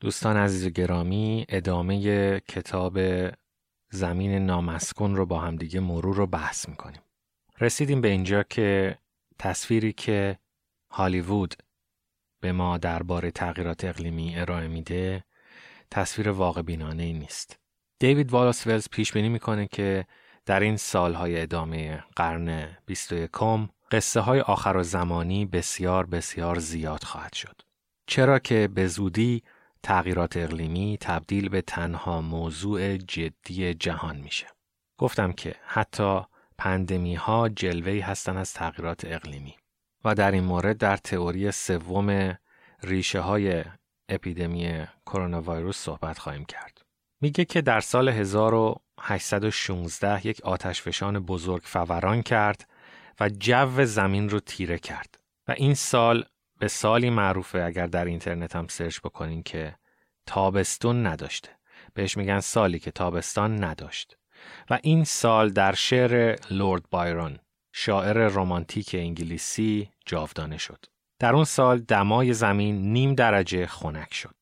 دوستان عزیز و گرامی ادامه کتاب زمین نامسکون رو با همدیگه مرور رو بحث می‌کنیم. رسیدیم به اینجا که تصویری که هالیوود به ما درباره تغییرات اقلیمی ارائه میده تصویر واقع بینانه ای نیست. دیوید والاس ولز پیش بینی می‌کنه که در این سالهای ادامه قرن 21 قصه های آخر و زمانی بسیار بسیار زیاد خواهد شد. چرا که به زودی تغییرات اقلیمی تبدیل به تنها موضوع جدی جهان میشه. گفتم که حتی پندمی ها جلوهی هستند از تغییرات اقلیمی و در این مورد در تئوری سوم ریشه های اپیدمی کرونا ویروس صحبت خواهیم کرد. میگه که در سال 1816 یک آتشفشان بزرگ فوران کرد و جو زمین رو تیره کرد و این سال به سالی معروفه اگر در اینترنت هم سرچ بکنین که تابستون نداشته. بهش میگن سالی که تابستان نداشت. و این سال در شعر لورد بایرون شاعر رمانتیک انگلیسی جاودانه شد. در اون سال دمای زمین نیم درجه خنک شد.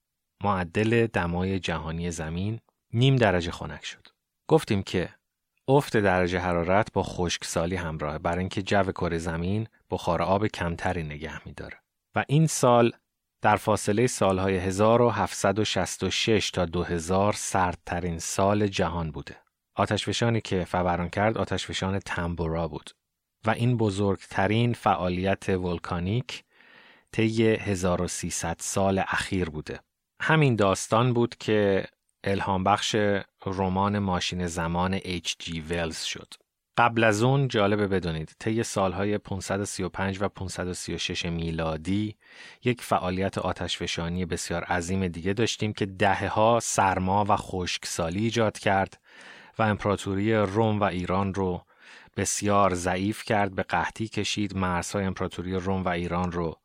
معدل دمای جهانی زمین نیم درجه خنک شد. گفتیم که افت درجه حرارت با خشکسالی همراهه برای اینکه جو کره زمین بخار آب کمتری نگه میداره. و این سال در فاصله سالهای 1766 تا 2000 سردترین سال جهان بوده. آتشفشانی که فوران کرد آتشفشان تمبورا بود و این بزرگترین فعالیت ولکانیک طی 1300 سال اخیر بوده. همین داستان بود که الهام بخش رمان ماشین زمان H.G. ولز شد. قبل از اون جالبه بدونید طی سالهای 535 و 536 میلادی یک فعالیت آتشفشانی بسیار عظیم دیگه داشتیم که دهه ها سرما و خشکسالی ایجاد کرد و امپراتوری روم و ایران رو بسیار ضعیف کرد به قحطی کشید. مرزهای امپراتوری روم و ایران رو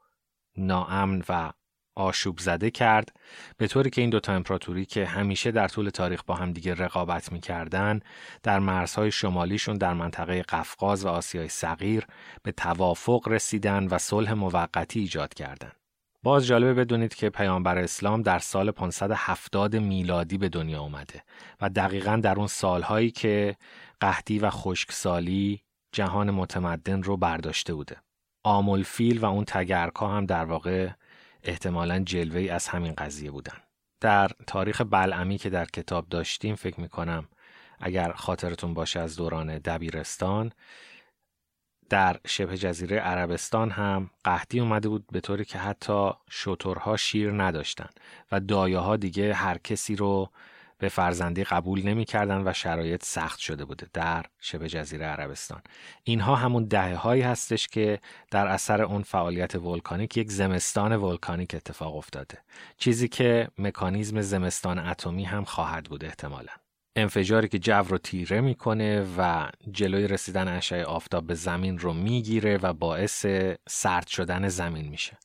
ناامن و آشوب زده کرد به طوری که این دوتا امپراتوری که همیشه در طول تاریخ با هم دیگه رقابت می‌کردن در مرزهای شمالیشون در منطقه قفقاز و آسیای صغیر به توافق رسیدن و صلح موقتی ایجاد کردند. باز جالبه بدونید که پیامبر اسلام در سال 570 میلادی به دنیا اومده و دقیقا در اون سالهایی که قحطی و خشکسالی جهان متمدن رو برداشته بوده. آمول فیل و اون تگرکا هم در واقع احتمالا جلوه از همین قضیه بودن. در تاریخ بلعمی که در کتاب داشتیم فکر می‌کنم اگر خاطرتون باشه از دوران دبیرستان در شبه جزیره عربستان هم قحطی اومده بود به طوری که حتی شترها شیر نداشتن و دایه ها دیگه هر کسی رو به فرزندی قبول نمی‌کردن و شرایط سخت شده بوده در شبه جزیره عربستان. اینها همون دهه هایی هستش که در اثر اون فعالیت ولکانیک یک زمستان ولکانیک اتفاق افتاده. چیزی که مکانیزم زمستان اتمی هم خواهد بود احتمالا. انفجاری که جو رو تیره می‌کنه و جلوی رسیدن اشعه آفتاب به زمین رو می‌گیره و باعث سرد شدن زمین میشه.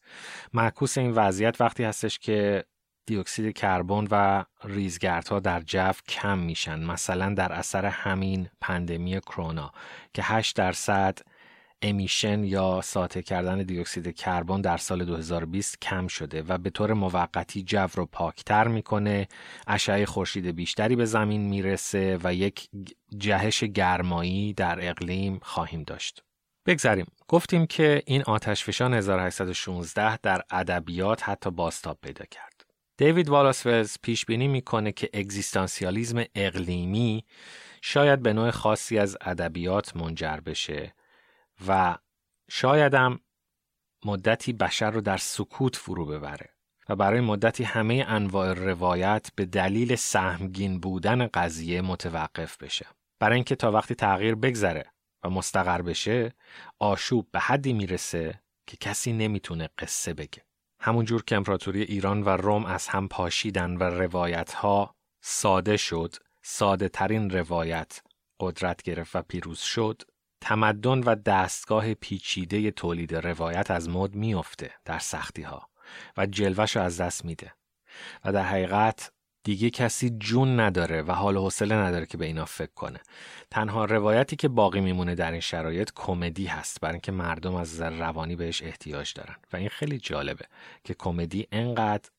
معکوس این وضعیت وقتی هستش که دیوکسید کربن و ریزگردها در جو کم میشن مثلا در اثر همین پندمی کرونا که 8 درصد امیشن یا ساطع کردن دیوکسید کربن در سال 2020 کم شده و به طور موقتی جو رو پاکتر می‌کنه اشعه خورشید بیشتری به زمین می‌رسه و یک جهش گرمایی در اقلیم خواهیم داشت. بگذاریم گفتیم که این آتشفشان 1816 در ادبیات حتی باستاب پیدا کرد. دیوید والاسوز پیش بینی می‌کنه که اگزیستانسیالیزم اقلیمی شاید به نوع خاصی از ادبیات منجر بشه و شایدم مدتی بشر رو در سکوت فرو ببره و برای مدتی همه انواع روایت به دلیل سهمگین بودن قضیه متوقف بشه. برای اینکه تا وقتی تغییر بگذره و مستقر بشه آشوب به حدی می‌رسه که کسی نمی‌تونه قصه بگه. همونجور که امپراتوری ایران و روم از هم پاشیدن و روایت ها ساده شد ساده ترین روایت قدرت گرفت و پیروز شد تمدن و دستگاه پیچیده تولید روایت از مد میافته در سختی ها و جلوش از دست میده و در حقیقت دیگه کسی جون نداره و حال حوصله نداره که به اینا فکر کنه. تنها روایتی که باقی میمونه در این شرایط کمدی هست برای اینکه مردم از روانی بهش احتیاج دارن. و این خیلی جالبه که کمدی انقدر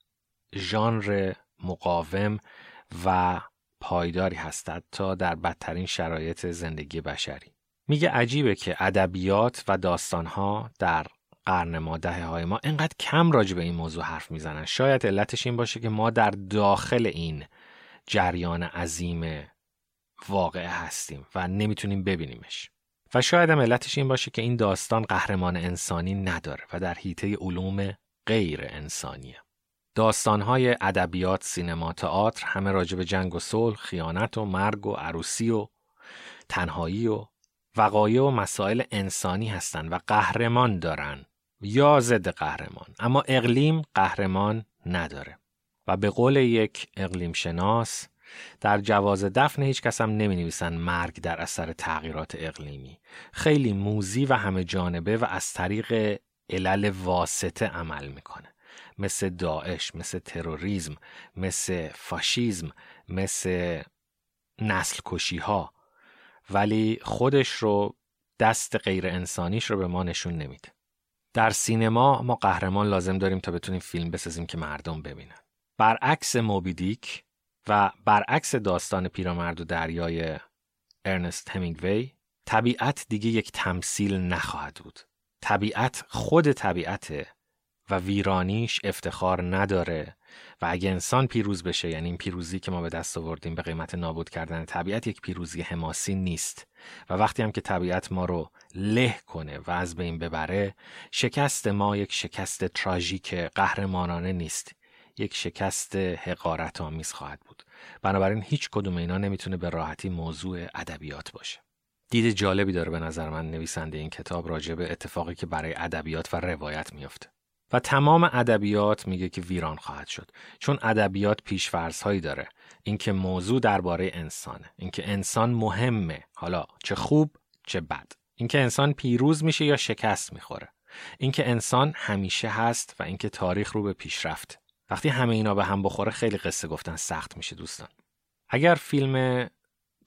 ژانر مقاوم و پایداری هستد تا در بدترین شرایط زندگی بشری. میگه عجیبه که ادبیات و داستانها در قرن ما دهه های ما انقدر کم راجع به این موضوع حرف می‌زنن. شاید علتش این باشه که ما در داخل این جریان عظیم واقع هستیم و نمی‌تونیم ببینیمش. و شاید هم علتش این باشه که این داستان قهرمان انسانی نداره و در حیطه علوم غیر انسانیه داستانهای ادبیات، سینما، تئاتر همه راجع به جنگ و صلح، خیانت و مرگ و عروسی و تنهایی و وقایع و مسائل انسانی هستند و قهرمان دارن. یا ضد قهرمان. اما اقلیم قهرمان نداره. و به قول یک اقلیم شناس در جواز دفن هیچ کس هم نمی نویسن مرگ در اثر تغییرات اقلیمی. خیلی موزی و همه جانبه و از طریق علل واسطه عمل می‌کنه. مثل داعش مثل تروریسم مثل فاشیزم مثل نسل کشی ها ولی خودش رو دست غیر انسانیش رو به ما نشون نمیده. در سینما ما قهرمان لازم داریم تا بتونیم فیلم بسازیم که مردم ببینن. برعکس موبیدیک و برعکس داستان پیرامرد و دریای ارنست همینگوی طبیعت دیگه یک تمثیل نخواهد بود. طبیعت خود طبیعته و ویرانیش افتخار نداره. و اگه انسان پیروز بشه یعنی این پیروزی که ما به دست آوردیم به قیمت نابود کردن طبیعت یک پیروزی حماسی نیست. و وقتی هم که طبیعت ما رو له کنه و از بین ببره شکست ما یک شکست تراژیک قهرمانانه نیست. یک شکست حقارت آمیز خواهد بود. بنابراین هیچ کدوم اینا نمی‌تونه به راحتی موضوع ادبیات باشه. دید جالبی داره به نظر من نویسنده این کتاب راجع به اتفاقی که برای ادبیات و روایت میافته. و تمام ادبیات میگه که ویران خواهد شد. چون ادبیات پیشفرض داره. اینکه موضوع درباره انسانه. اینکه انسان مهمه. حالا چه خوب چه بد. اینکه انسان پیروز میشه یا شکست می‌خوره. اینکه انسان همیشه هست و اینکه تاریخ رو به پیشرفت. وقتی همه اینا به هم بخوره خیلی قصه گفتن سخت میشه دوستان. اگر فیلم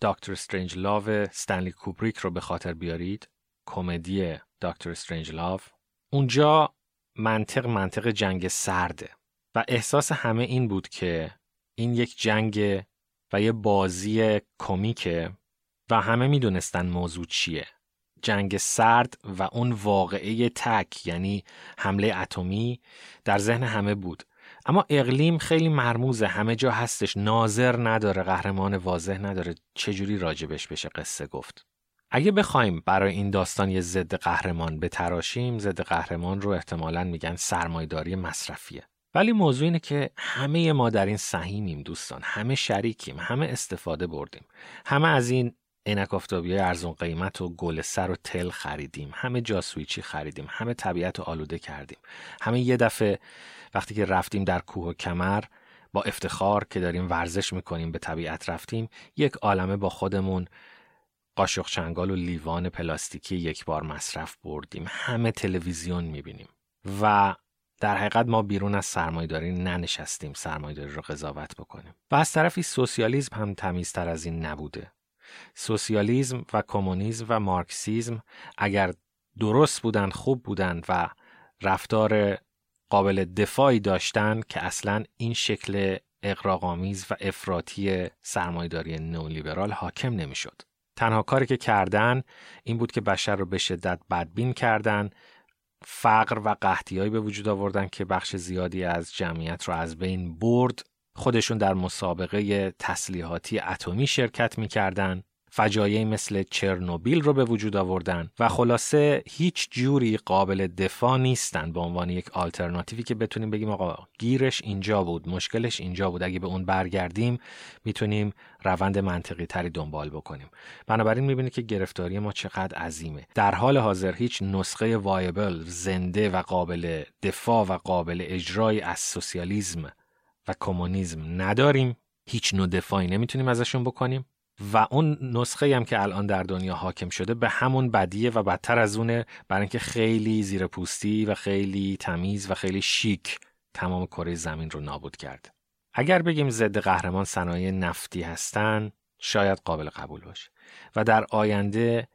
دکتر استرنج لاو استنلی کوبریک رو به خاطر بیارید کمدی دکتر استرنج لاو اونجا منطق منطق جنگ سرده. و احساس همه این بود که این یک جنگ و یه بازی کمیکه و همه می‌دونستن موضوع چیه. جنگ سرد و اون واقعه تک یعنی حمله اتمی در ذهن همه بود. اما اقلیم خیلی مرموزه. همه جا هستش. ناظر نداره. قهرمان واضح نداره. چجوری راجبش بشه قصه گفت. اگه بخوایم برای این داستان یه ضد قهرمان بتراشیم ضد قهرمان رو احتمالا میگن سرمایداری مصرفیه. ولی موضوع اینه که همه ما در این سهیمیم دوستان همه شریکیم همه استفاده بردیم. همه از این عینک آفتابی ارزون قیمت و گل سر و تل خریدیم همه جاسویچی خریدیم همه طبیعت رو آلوده کردیم. همه یه دفعه وقتی که رفتیم در کوه و کمر با افتخار که داریم ورزش می‌کنیم به طبیعت رفتیم یک عالمه با خودمون قاشق چنگال و لیوان پلاستیکی یک بار مصرف بردیم. همه تلویزیون می‌بینیم. و در حقیقت ما بیرون از سرمایداری ننشستیم. سرمایداری رو قضاوت بکنیم. و از طرفی سوسیالیسم هم تمیزتر از این نبوده. سوسیالیسم و کمونیسم و مارکسیزم اگر درست بودن خوب بودن و رفتار قابل دفاعی داشتن که اصلا این شکل اقراقامیز و افراطی سرمایداری نولیبرال حاکم نمی‌شد. تنها کاری که کردن این بود که بشر رو به شدت بدبین کردن فقر و قحطیایی به وجود آوردن که بخش زیادی از جمعیت رو از بین برد. خودشون در مسابقه تسلیحاتی اتمی شرکت می‌کردن. فجایعی مثل چرنوبیل رو به وجود آوردن و خلاصه هیچ جوری قابل دفاع نیستن به عنوان یک آلترناتیوی که بتونیم بگیم آقا گیرش اینجا بود مشکلش اینجا بود. اگه به اون برگردیم می‌تونیم روند منطقی تری دنبال بکنیم. بنابراین می‌بینید که گرفتاری ما چقدر عظیمه. در حال حاضر هیچ نسخه وایبل زنده و قابل دفاع و قابل اجرای از سوسیالیسم و کمونیسم نداریم. هیچ نوع دفاعی نمی‌تونیم ازشون بکنیم. و اون نسخه هم که الان در دنیا حاکم شده به همون بدیه و بدتر از اونه برای اینکه خیلی زیر پوستی و خیلی تمیز و خیلی شیک تمام کره زمین رو نابود کرد. اگر بگیم ضد قهرمان صنایع نفتی هستن شاید قابل قبول باشه و در آینده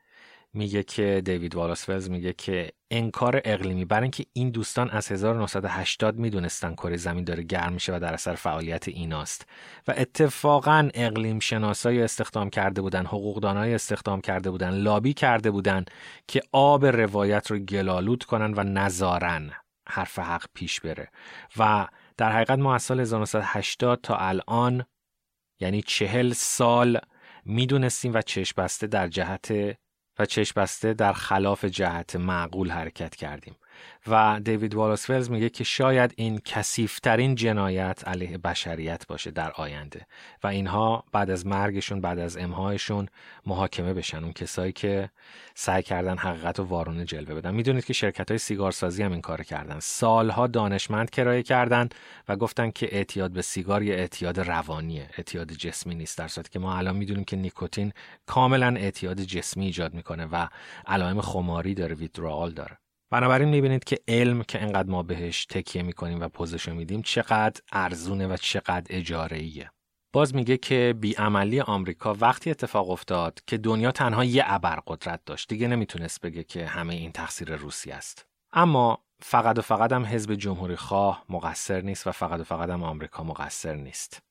میگه که دیوید والاسفلز میگه که انکار اقلیمی برای اینکه این دوستان از 1980 می‌دونستن کره زمین داره گرم میشه و در اثر فعالیت ایناست. و اتفاقا اقلیم شناسایی استخدام کرده بودن حقوقدانای استخدام کرده بودن لابی کرده بودن که آب روایت رو گلالود کنن و نزارن حرف حق پیش بره. و در حقیقت ما از سال 1980 تا الان یعنی چهل سال می‌دونستیم و چشم بسته در جهت و چشم بسته در خلاف جهت معقول حرکت کردیم. و دیوید والاسفلز میگه که شاید این کسیفترین جنایت علیه بشریت باشه در آینده و اینها بعد از مرگشون بعد از امهایشون محاکمه بشن. اون کسایی که سعی کردن حقیقت و وارونه جلوه بدن. می‌دونید که شرکت های سیگارسازی هم این کار کردن. سالها دانشمند کرایه کردن و گفتن که اعتیاد به سیگار یه اعتیاد روانیه اعتیاد جسمی نیست. در صورتی که ما الان می‌دونیم که نیکوتین کاملا اعتیاد جسمی ایجاد می‌کنه و علائم خماری داره ویدرال داره. بنابراین می‌بینید که علم که انقدر ما بهش تکیه می‌کنیم و پوزشو میدیم چقدر ارزونه و چقدر اجاره ایه. باز میگه که بیعملی آمریکا وقتی اتفاق افتاد که دنیا تنها یه ابرقدرت داشت. دیگه نمی‌تونست بگه که همه این تقصیر روسی است. اما فقط و فقط هم حزب جمهوری خواه مقصر نیست و فقط و فقط هم آمریکا مقصر نیست.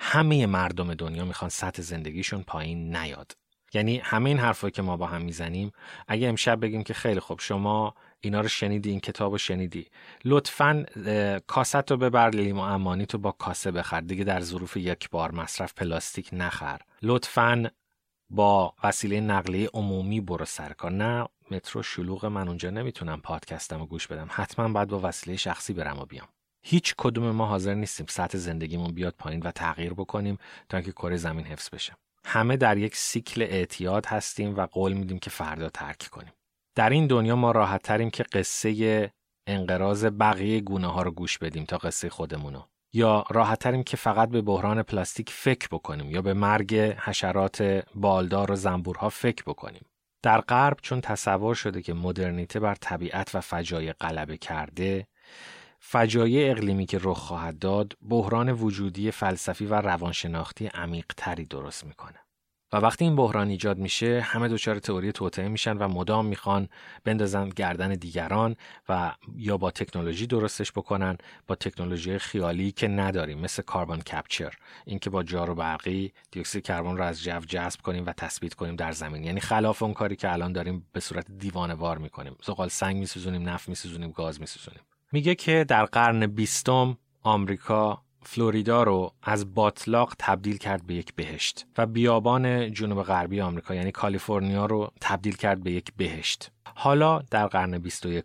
همه مردم دنیا می‌خوان سطح زندگیشون پایین نیاد. یعنی همه این حرفایی که ما با هم می‌زنیم اگه امشب بگیم که خیلی خوب شما اینا رو شنیدی این کتاب رو شنیدی. لطفا کاست رو ببر لیمو امانی تو با کاسه بخر. دیگه در ظروف یک بار مصرف پلاستیک نخر. لطفا با وسیله نقلیه عمومی برو سر کار. نه مترو شلوغ من اونجا نمی‌تونم پادکستم رو گوش بدم. حتما باید با وسیله شخصی برم و بیام. هیچ کدوم ما حاضر نیستیم سطح زندگیمون بیاد پایین و تغییر بکنیم تا اینکه کره زمین حفظ بشه. همه در یک سیکل اعتیاد هستیم و قول میدیم که فردا ترک کنیم. در این دنیا ما راحت تریم که قصه انقراض بقیه گونه ها رو گوش بدیم تا قصه خودمونو. یا راحت تریم که فقط به بحران پلاستیک فکر بکنیم یا به مرگ حشرات بالدار و زنبورها فکر بکنیم. در غرب چون تصور شده که مدرنیته بر طبیعت و فجایع غلبه کرده فجایع اقلیمی که رخ خواهد داد بحران وجودی فلسفی و روانشناختی عمیق تری درست می‌کنه. و وقتی این بحران ایجاد میشه همه دچار تئوری توطئه میشن و مدام می‌خوان بندازن گردن دیگران و یا با تکنولوژی درستش بکنن با تکنولوژی خیالی که نداریم مثل کاربن کپچر اینکه با جارو برقی دیوکسید کربن رو از جو جذب کنیم و تثبیت کنیم در زمین. یعنی خلاف اون کاری که الان داریم به صورت دیوانه وار می‌کنیم. زغال سنگ میسوزونیم نفت میسوزونیم گاز میسوزونیم. میگه که در قرن بیستم آمریکا فلوریدا رو از باطلاق تبدیل کرد به یک بهشت و بیابان جنوب غربی آمریکا یعنی کالیفرنیا رو تبدیل کرد به یک بهشت. حالا در قرن 21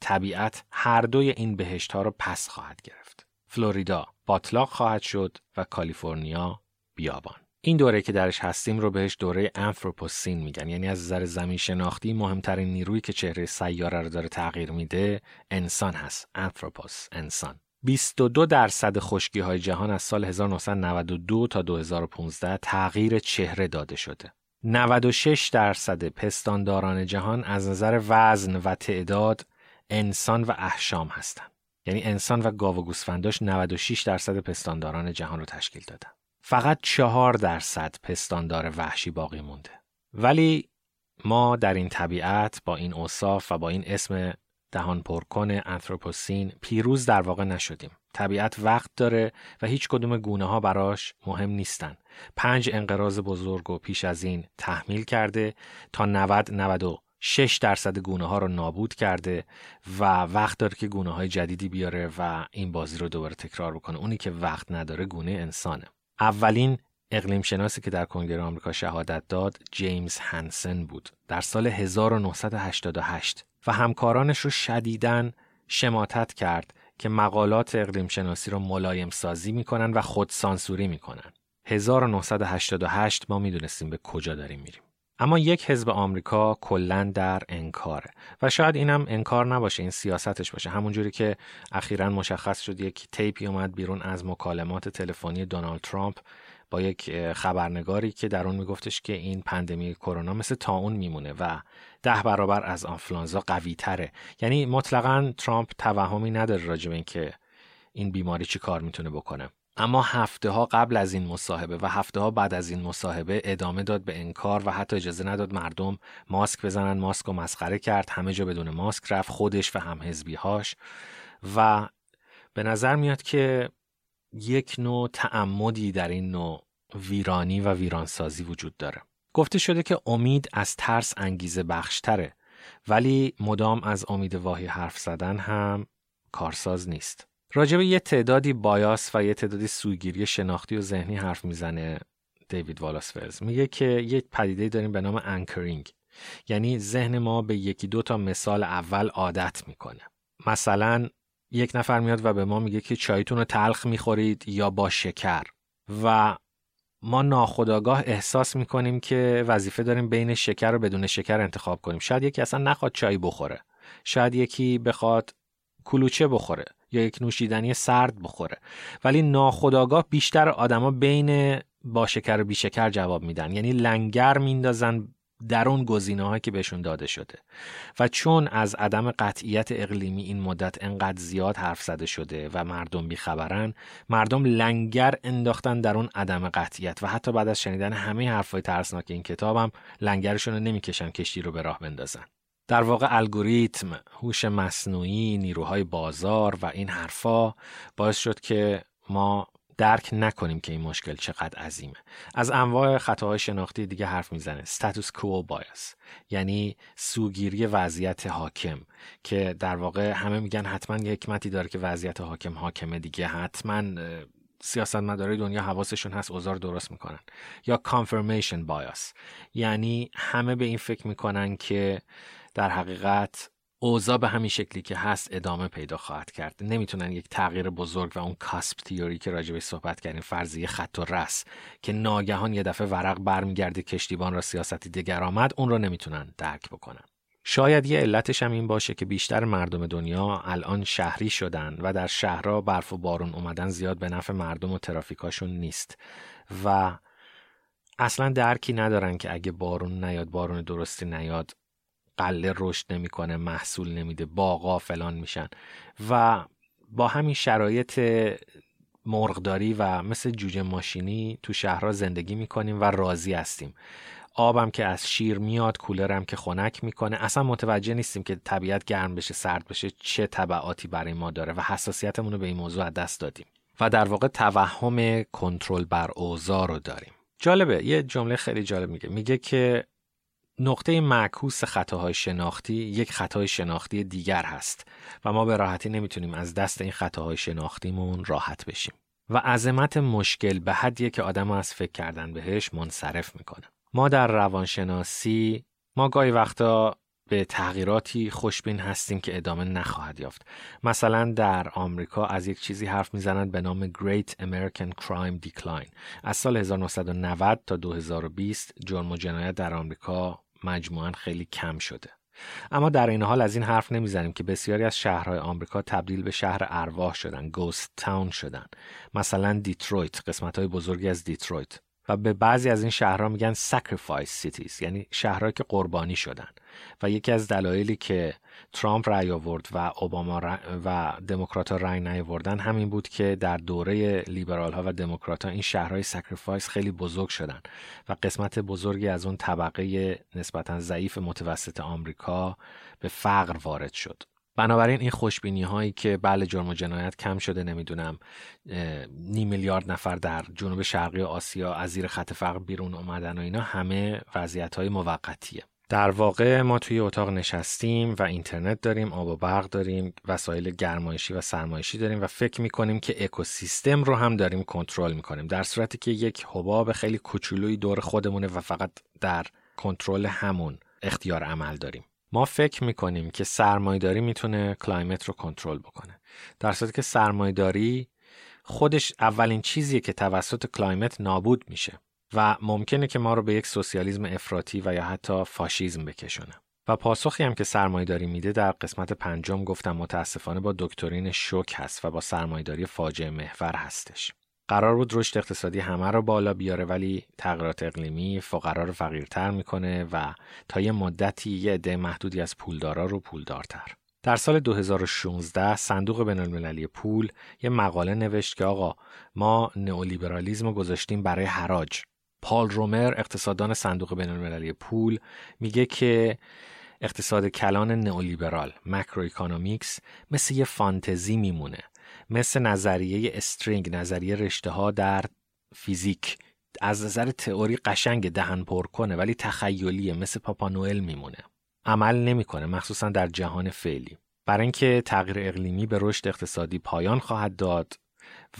طبیعت هر دوی این بهشت ها رو پس خواهد گرفت. فلوریدا باطلاق خواهد شد و کالیفرنیا بیابان. این دوره که درش هستیم رو بهش دوره انثروپوسین میگن. یعنی از نظر زمین شناختی مهمترین نیرویی که چهره سیاره رو داره تغییر میده انسان هست. انثروپوس انسان. 22 درصد خشکی های جهان از سال 1992 تا 2015 تغییر چهره داده شده. 96 درصد پستانداران جهان از نظر وزن و تعداد انسان و احشام هستند. یعنی انسان و گاو و گوسفنداش 96 درصد پستانداران جهان رو تشکیل دادن. فقط 4 درصد پستاندار وحشی باقی مونده. ولی ما در این طبیعت با این اوصاف و با این اسم دهان پرکن انثروپوسین پیروز در واقع نشدیم. طبیعت وقت داره و هیچ کدوم گونه ها براش مهم نیستن. پنج انقراض بزرگ و پیش از این تحمیل کرده تا 90 96 درصد گونه ها رو نابود کرده و وقت داره که گونه های جدیدی بیاره و این بازی رو دوباره تکرار بکنه. اونی که وقت نداره گونه انسانه. اولین اقلیم شناسی که در کنگره آمریکا شهادت داد جیمز هنسن بود در سال 1988 و همکارانش رو شدیداً شماتت کرد که مقالات اقلیم شناسی رو ملایم سازی می‌کنن و خود سانسوری می‌کنن. 1988 ما می‌دونستیم به کجا داریم میریم. اما یک حزب آمریکا کلا در انکاره و شاید اینم انکار نباشه این سیاستش باشه همونجوری که اخیرا مشخص شد یک تیپی اومد بیرون از مکالمات تلفنی دونالد ترامپ با یک خبرنگاری که در اون میگفتش که این پندمی کرونا مثل تاون میمونه و ده برابر از آنفلانزا قوی تره. یعنی مطلقا ترامپ توهمی نداره راجع به اینکه این بیماری چی کار می‌تونه بکنه. اما هفته ها قبل از این مصاحبه و هفته ها بعد از این مصاحبه ادامه داد به انکار و حتی اجازه نداد مردم ماسک بزنن ماسک و مسخره کرد همه جا بدون ماسک رفت خودش و هم هاش و به نظر میاد که یک نوع تعمدی در این نوع ویرانی و ویرانسازی وجود داره. گفته شده که امید از ترس انگیزه بخشتره ولی مدام از امید واهی حرف زدن هم کارساز نیست. راجب یه تعدادی بایاس و یه تعدادی سوگیری شناختی و ذهنی حرف می‌زنه دیوید والاسفلز میگه که یه پدیده داریم به نام انکرینگ. یعنی ذهن ما به یکی دو تا مثال اول عادت می‌کنه. مثلا یک نفر میاد و به ما میگه که چایتون رو تلخ می‌خورید یا با شکر. و ما ناخداگاه احساس می‌کنیم که وظیفه داریم بین شکر و بدون شکر انتخاب کنیم. شاید یکی اصلا نخواد چای بخوره. شاید یکی بخواد کلوچه بخوره یا یک نوشیدنی سرد بخوره. ولی ناخداگاه بیشتر آدما بین با شکر و بی شکر جواب میدن. یعنی لنگر میندازن در اون گزینه که بهشون داده شده. و چون از عدم قطعیت اقلیمی این مدت انقدر زیاد حرف زده شده و مردم بیخبرن مردم لنگر انداختن در اون عدم قطعیت و حتی بعد از شنیدن همه حرفای ترسناک این کتابم لنگرشون رو نمی‌کشن کشتی رو به راه بندازن. در واقع الگوریتم، هوش مصنوعی، نیروهای بازار و این حرفا باعث شد که ما درک نکنیم که این مشکل چقدر عظیمه. از انواع خطاهای شناختی دیگه حرف می‌زنه. Status quo bias. یعنی سوگیری وضعیت حاکم که در واقع همه میگن حتما یه حکمتی داره که وضعیت حاکم حاکمه دیگه. حتما سیاستمدارای دنیا حواسشون هست اوزار درست می‌کنن. یا confirmation bias. یعنی همه به این فکر می‌کنن که در حقیقت اوضاع به همین شکلی که هست ادامه پیدا خواهد کرد. نمی‌تونن یک تغییر بزرگ و اون کاسپ تیوری که راجبش صحبت کردیم فرضیه خط و رس که ناگهان یه دفعه ورق برمیگرده کشتیبان را سیاستی دیگر آمد اون رو نمی‌تونن درک بکنن. شاید یه علتش هم این باشه که بیشتر مردم دنیا الان شهری شدن و در شهرها برف و بارون اومدن زیاد به نفع مردم و ترافیکاشون نیست. و اصلا درکی ندارن که اگه بارون نیاد بارون درستی نیاد. قله رشد نمی‌کنه محصول نمیده باغا فلان میشن. و با همین شرایط مرغداری و مثل جوجه ماشینی تو شهرها زندگی می‌کنیم و راضی هستیم. آبم که از شیر میاد کولرم که خنک می‌کنه. اصلا متوجه نیستیم که طبیعت گرم بشه سرد بشه چه طبعاتی برای ما داره و حساسیتمون رو به این موضوع از دست دادیم. و در واقع توهم کنترل بر اوضاع رو داریم. جالبه یه جمله خیلی جالب میگه. میگه که نقطه معکوس خطاهای شناختی یک خطای شناختی دیگر هست و ما به راحتی نمی‌تونیم از دست این خطاهای شناختیمون راحت بشیم. و عظمت مشکل به حدیه که آدم از فکر کردن بهش منصرف می‌کنه. ما در روانشناسی ما گاهی وقتا به تغییراتی خوشبین هستیم که ادامه نخواهد یافت. مثلا در آمریکا از یک چیزی حرف می‌زنند به نام Great American Crime Decline. از سال 1990 تا 2020 جرم و جنایت در آمریکا مجموعا خیلی کم شده. اما در این حال از این حرف نمی‌زنیم که بسیاری از شهرهای آمریکا تبدیل به شهر ارواح شدن ghost town شدن. مثلا دیترویت قسمت های بزرگی از دیترویت. و به بعضی از این شهرها میگن sacrifice cities یعنی شهرهایی که قربانی شدن. و یکی از دلایلی که ترامپ رأی آورد و اوباما و دموکرات ها رأی نیاوردن همین بود که در دوره لیبرال ها و دموکرات ها این شهرهای sacrifice خیلی بزرگ شدن. و قسمت بزرگی از اون طبقه نسبتا ضعیف متوسط آمریکا به فقر وارد شد. بنابراین این خوشبینی هایی که بله جرم و جنایت کم شده نمی‌دونم نیم میلیارد نفر در جنوب شرقی آسیا از زیر خط فقر بیرون اومدن و اینا همه وضعیت های موقتیه. در واقع ما توی اتاق نشستیم و اینترنت داریم آب و برق داریم وسایل گرمایشی و سرمایشی داریم و فکر می‌کنیم که اکوسیستم رو هم داریم کنترل می‌کنیم در صورتی که یک حباب خیلی کوچولویی دور خودمونه و فقط در کنترل همون اختیار عمل داریم. ما فکر می‌کنیم که سرمایداری می‌تونه climate رو کنترل بکنه. در صورتی که سرمایداری خودش اولین چیزیه که توسط climate نابود میشه و ممکنه که ما رو به یک سوسیالیسم افراطی و یا حتی فاشیزم بکشونه. و پاسخی هم که سرمایداری میده در قسمت پنجم گفتم متاسفانه با دکترین شوک هست و با سرمایداری فاجعه محور هستش. قرار بود رشد اقتصادی همه رو بالا بیاره ولی تغییرات اقلیمی فقرا رو فقیرتر می‌کنه و تا یه مدتی یه عده محدودی از پولدارا رو پولدارتر در سال 2016 صندوق بینالمللی پول یه مقاله نوشت که آقا ما نئولیبرالیزم رو گذاشتیم برای حراج. پال رومر اقتصاددان صندوق بینالمللی پول میگه که اقتصاد کلان نئولیبرال مکرو مثل یه فانتزی میمونه مثل نظریه استرینگ نظریه رشته ها در فیزیک. از نظر تئوری قشنگ دهن پر کنه ولی تخیلیه مثل پاپانوئل میمونه. عمل نمی‌کنه مخصوصا در جهان فعلی. برای اینکه تغییر اقلیمی به رشد اقتصادی پایان خواهد داد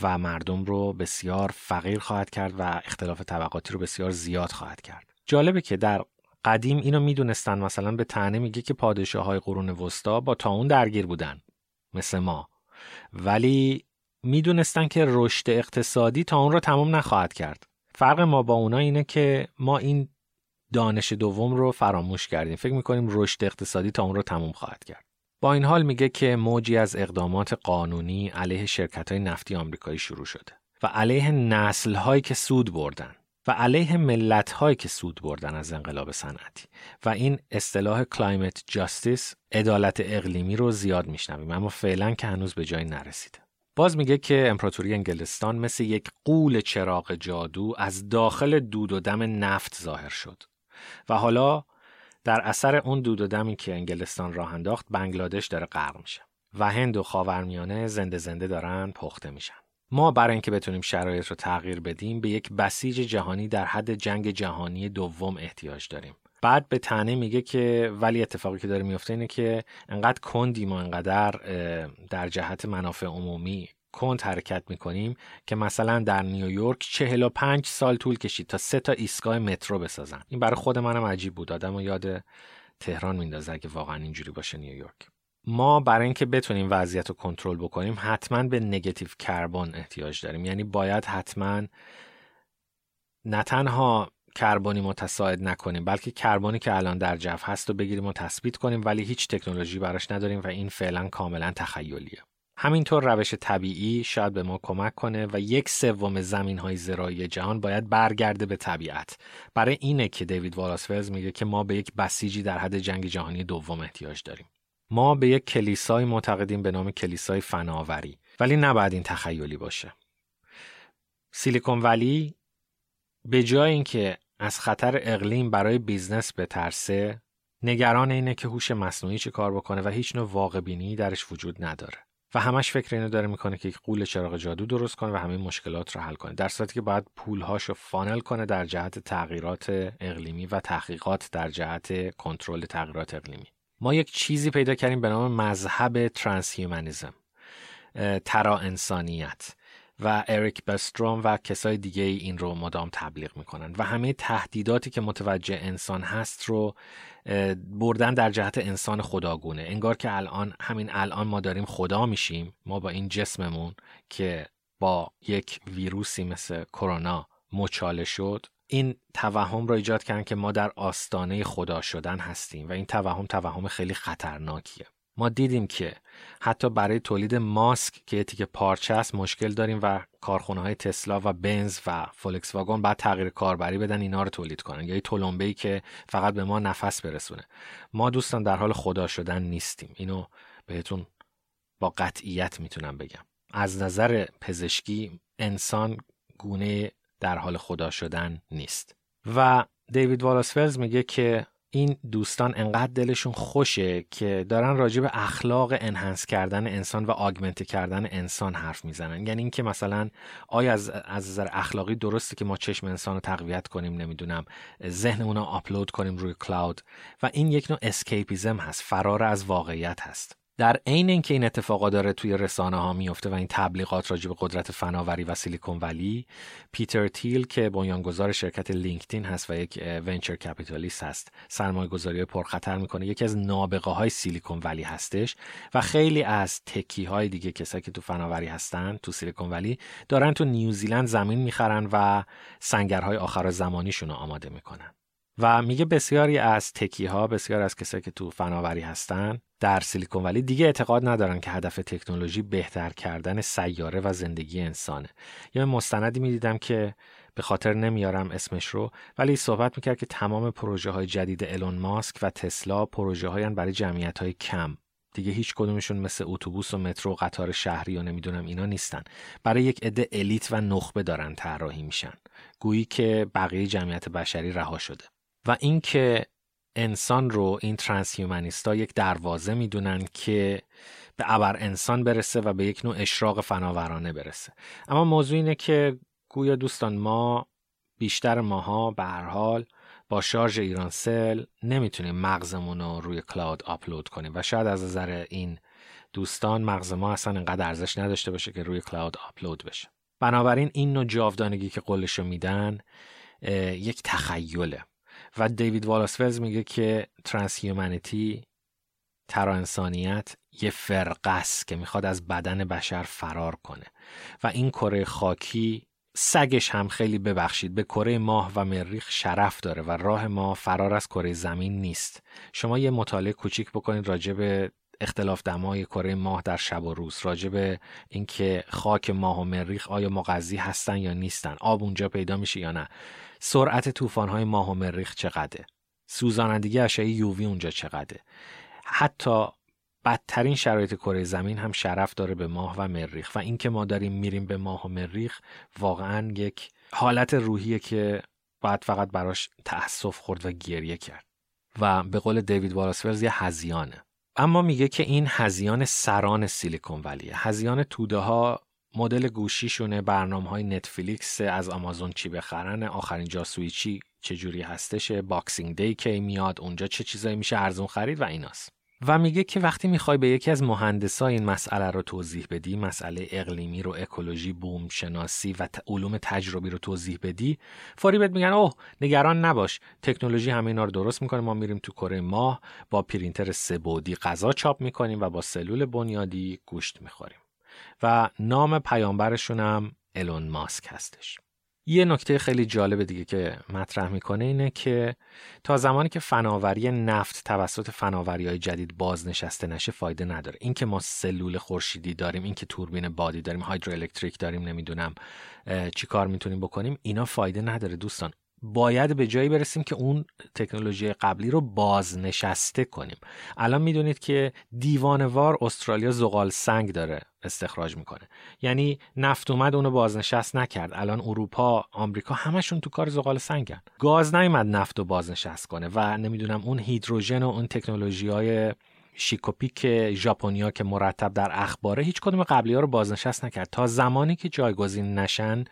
و مردم رو بسیار فقیر خواهد کرد و اختلاف طبقاتی رو بسیار زیاد خواهد کرد. جالبه که در قدیم اینو می‌دونستن مثلا به تنه میگه که پادشاه های قرون وسطا با تاون درگیر بودن مثل ما. ولی می‌دونستن که رشد اقتصادی تا اون رو تمام نخواهد کرد. فرق ما با اونا اینه که ما این دانش دوم رو فراموش کردیم. فکر می‌کنیم رشد اقتصادی تا اون رو تموم خواهد کرد. با این حال میگه که موجی از اقدامات قانونی علیه شرکت های نفتی آمریکایی شروع شده و علیه نسل هایی که سود بردن. و علیه ملت هایی که سود بردن از انقلاب صنعتی. و این اصطلاح کلایمت جاستیس عدالت اقلیمی رو زیاد میشنویم اما فعلا که هنوز به جایی نرسیده. باز میگه که امپراتوری انگلستان مثل یک قول چراغ جادو از داخل دود و دم نفت ظاهر شد. و حالا در اثر اون دود و دمی که انگلستان راه انداخت بنگلادش داره غرق میشه و هند و خاورمیانه زنده زنده دارن پخته میشن. ما برای اینکه بتونیم شرایط رو تغییر بدیم به یک بسیج جهانی در حد جنگ جهانی دوم احتیاج داریم. بعد به تنه میگه که ولی اتفاقی که داره میفته اینه که انقدر کندیم و انقدر در جهت منافع عمومی کند حرکت می‌کنیم که مثلا در نیویورک 45 سال طول کشید تا سه تا ایستگاه مترو بسازن. این برای خود منم عجیب بود. آدم و یاد تهران میندازه اگه واقعا اینجوری باشه نیویورک. ما برای اینکه بتونیم وضعیت رو کنترل بکنیم حتما به نگاتیو کربن احتیاج داریم. یعنی باید حتما نه تنها کربنی متساعد نکنیم بلکه کربنی که الان در جو هست رو بگیریم و تثبیت کنیم ولی هیچ تکنولوژی براش نداریم و این فعلا کاملا تخیلیه. همینطور روش طبیعی شاید به ما کمک کنه و یک سوم زمین های زراعی جهان باید برگرده به طبیعت. برای اینه که دیوید والاسفلز میگه که ما به یک بسیجی در حد جنگ جهانی دوم احتیاج داریم. ما به یک کلیسای معتقدیم به نام کلیسای فناوری ولی نباید این تخیلی باشه. سیلیکون ولی به جای اینکه از خطر اقلیم برای بیزنس بترسه نگران اینه که هوش مصنوعی چه کار بکنه و هیچ نوع واقع بینی درش وجود نداره. و همش فکر اینو داره می‌کنه که غول چراغ جادو درست کنه و همه مشکلات رو حل کنه. در صورتی که باید پولهاش رو funnel کنه در جهت تغییرات اقلیمی و تحقیقات در جهت کنترل تغییرات اقلیمی. ما یک چیزی پیدا کردیم به نام مذهب transhumanism ترا انسانیت و اریک بستروم و کسای دیگه این رو مدام تبلیغ می‌کنن و همه تهدیداتی که متوجه انسان هست رو بردن در جهت انسان خداگونه. انگار که الان همین الان ما داریم خدا میشیم ما با این جسممون که با یک ویروسی مثل کرونا مچاله شد این توهم را ایجاد کردن که ما در آستانه خدا شدن هستیم و این توهم توهم خیلی خطرناکیه. ما دیدیم که حتی برای تولید ماسک که یه تیکه پارچه است مشکل داریم و کارخونه های تسلا و بنز و فولکس واگن بعد تغییر کاربری بدن اینا رو تولید کنن. یا تولنبه ای که فقط به ما نفس برسونه. ما دوستان در حال خدا شدن نیستیم. اینو بهتون با قطعیت می‌تونم بگم. از نظر پزشکی انسان گونه در حال خدا شدن نیست. و دیوید والاسفلز میگه که این دوستان انقدر دلشون خوشه که دارن راجع به اخلاق enhance کردن انسان و augment کردن انسان حرف می‌زنن. یعنی اینکه مثلا آیا از از نظر اخلاقی درسته که ما چشم انسان رو تقویت کنیم نمی‌دونم ذهنمون رو آپلود کنیم روی cloud؟ و این یک نوع escapism هست فرار از واقعیت هست. در عین اینکه این اتفاقا داره توی رسانه ها میفته و این تبلیغات راجع به قدرت فناوری و سیلیکون ولی پیتر تیل که بنیانگذار شرکت لینکدین هست و یک venture capitalist هست سرمایه گذاری پرخطر می‌کنه. یکی از نابغه های سیلیکون ولی هستش و خیلی از تکی های دیگه کسایی که تو فناوری هستن تو سیلیکون ولی دارن تو نیوزیلند زمین می‌خرن و سنگرهای آخر زمانیشون رو آماده می‌کنن. و میگه بسیاری از تکی ها بسیار از کسایی که تو فناوری هستن در سیلیکون ولی دیگه اعتقاد ندارن که هدف تکنولوژی بهتر کردن سیاره و زندگی انسانه. یا مستندی می‌دیدم که به خاطر نمیارم اسمش رو ولی صحبت می‌کرد که تمام پروژه های جدید الون ماسک و تسلا پروژه هاین برای جمعیت های کم. دیگه هیچ کدومشون مثل اتوبوس و مترو و قطار شهری و نمی‌دونم اینا نیستن. برای یک عده الیت و نخبه دارن طراحی میشن. گویی که بقیه جمعیت بشری رها شده. و اینکه انسان رو این ترانس یک دروازه می‌دونن که به ابر انسان برسه و به یک نوع اشراق فناورانه برسه. اما موضوع اینه که گویا دوستان ما بیشتر ماها به هر حال با شارژ ایرانسل نمی‌تونیم مغزمون رو روی کلاود آپلود کنیم و شاید از نظر این دوستان مغز ما اصلا انقدر ارزش نداشته باشه که روی کلاود آپلود بشه. بنابراین این نوع جاودانگی که قولشو میدن یک تخیله. و دیوید والاسفلز میگه که ترانس هیومانیتی ترا انسانیت یه فرقه است که می‌خواد از بدن بشر فرار کنه. و این کره خاکی سگش هم خیلی ببخشید به کره ماه و مریخ شرف داره و راه ما فرار از کره زمین نیست. شما یه مطالعه کوچیک بکنید راجع به اختلاف دمای کره ماه در شب و روز راجع به اینکه خاک ماه و مریخ آیا مغذی هستن یا نیستن آب اونجا پیدا میشه یا نه. سرعت طوفان‌های ماه و مریخ چقدره؟ سوزانندگی اشعه یووی اونجا چقدره؟ حتی بدترین شرایط کره زمین هم شرف داره به ماه و مریخ و اینکه ما داریم میریم به ماه و مریخ واقعا یک حالت روحیه که باید فقط براش تأسف خورد و گریه کرد. و به قول دیوید والاس ولز یه هذیانه. اما میگه که این هذیان سران سیلیکون ولیه. هذیان توده ها مدل گوشیشونه برنامه های نتفلیکس از آمازون چی بخرن؟ آخرین جاسوئیچی چی چجوری هستش Boxing Day کی میاد؟ اونجا چه چیزایی میشه؟ ارزون خرید و ایناست. و میگه که وقتی می‌خوای به یکی از مهندسای این مسئله رو توضیح بدی مسئله اقلیمی رو اکولوژی بوم شناسی و علوم تجربی رو توضیح بدی فوری بهت میگن اوه نگران نباش. تکنولوژی همه اینا رو درست می‌کنه. ما میریم تو کره ماه با پرینتر سبودی غذا چاپ می‌کنیم و با سلول بنیادی گوشت می‌خوریم. و نام پیامبرشون هم الون ماسک هستش. یه نکته خیلی جالب دیگه که مطرح می‌کنه اینه که تا زمانی که فناوری نفت توسط فناوری های جدید بازنشسته نشه فایده نداره. اینکه ما سلول خورشیدی داریم اینکه توربین بادی داریم هایدروالکتریک داریم نمی‌دونم چی کار می‌تونیم بکنیم اینا فایده نداره دوستان. باید به جایی برسیم که اون تکنولوژی قبلی رو بازنشسته کنیم. الان می‌دونید که دیوانوار استرالیا زغال سنگ داره استخراج می‌کنه. یعنی نفت اومد اونو بازنشست نکرد. الان اروپا آمریکا همشون تو کار زغال سنگن. گاز نیومد نفت رو بازنشست کنه و نمی‌دونم اون هیدروژن و اون تکنولوژی های شیکوپیک ژاپنیا که مرتب در اخباره هیچ کدوم قبلی ها رو بازنشست نکرد. تا زمانی که جایگزین نشن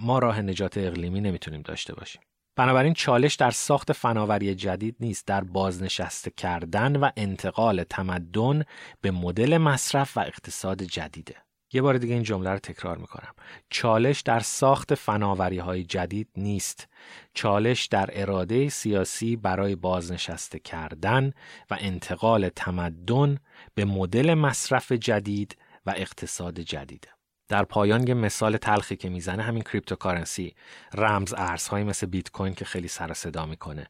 ما راه نجات اقلیمی نمی‌تونیم داشته باشیم. بنابراین چالش در ساخت فناوری جدید نیست در بازنشسته کردن و انتقال تمدن به مدل مصرف و اقتصاد جدیده. یه بار دیگه این جمله رو تکرار می‌کنم. چالش در ساخت فناوری های جدید نیست. چالش در اراده سیاسی برای بازنشسته کردن و انتقال تمدن به مدل مصرف جدید و اقتصاد جدیده. در پایان یه مثال تلخی که می‌زنه همین cryptocurrency. رمز ارزهایی مثل بیت کوین که خیلی سر صدا می‌کنه.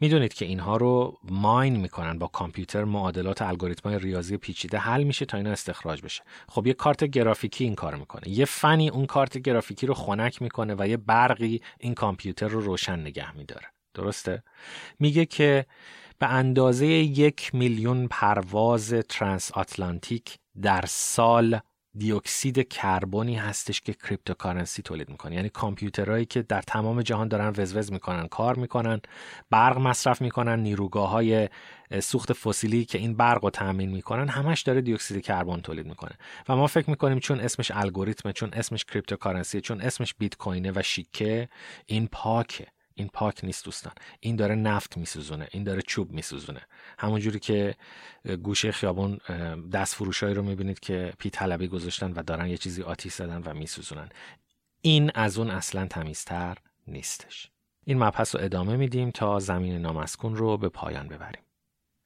می‌دونید که اینها رو mine می‌کنن با کامپیوتر معادلات الگوریتم ریاضی پیچیده حل میشه تا اینا استخراج بشه. خب یه کارت گرافیکی این کار می‌کنه. یه فنی اون کارت گرافیکی رو خنک می‌کنه و یه برقی این کامپیوتر رو روشن نگه میداره. درسته؟ میگه که به اندازه یک میلیون پرواز transatlantic در سال دیوکسید کربنی هستش که cryptocurrency تولید می‌کنه. یعنی کامپیوترهایی که در تمام جهان دارن وزوز می‌کنن کار می‌کنن برق مصرف می‌کنن نیروگاه های سوخت فسیلی که این برق رو تامین می‌کنن همش داره دیوکسید کربن تولید می‌کنه. و ما فکر می‌کنیم چون اسمش الگوریتمه چون اسمش cryptocurrency چون اسمش بیت کوینه و شیکه این پاکه. این پاک نیست دوستان. این داره نفت میسوزونه این داره چوب میسوزونه. همونجوری که گوشه خیابون دست فروشایی رو می‌بینید که پی طلبی گذاشتن و دارن یه چیزی آتیش زدن و میسوزونن. این از اون اصلا تمیزتر نیستش. این مبحث رو ادامه میدیم تا زمین نامسکون رو به پایان ببریم.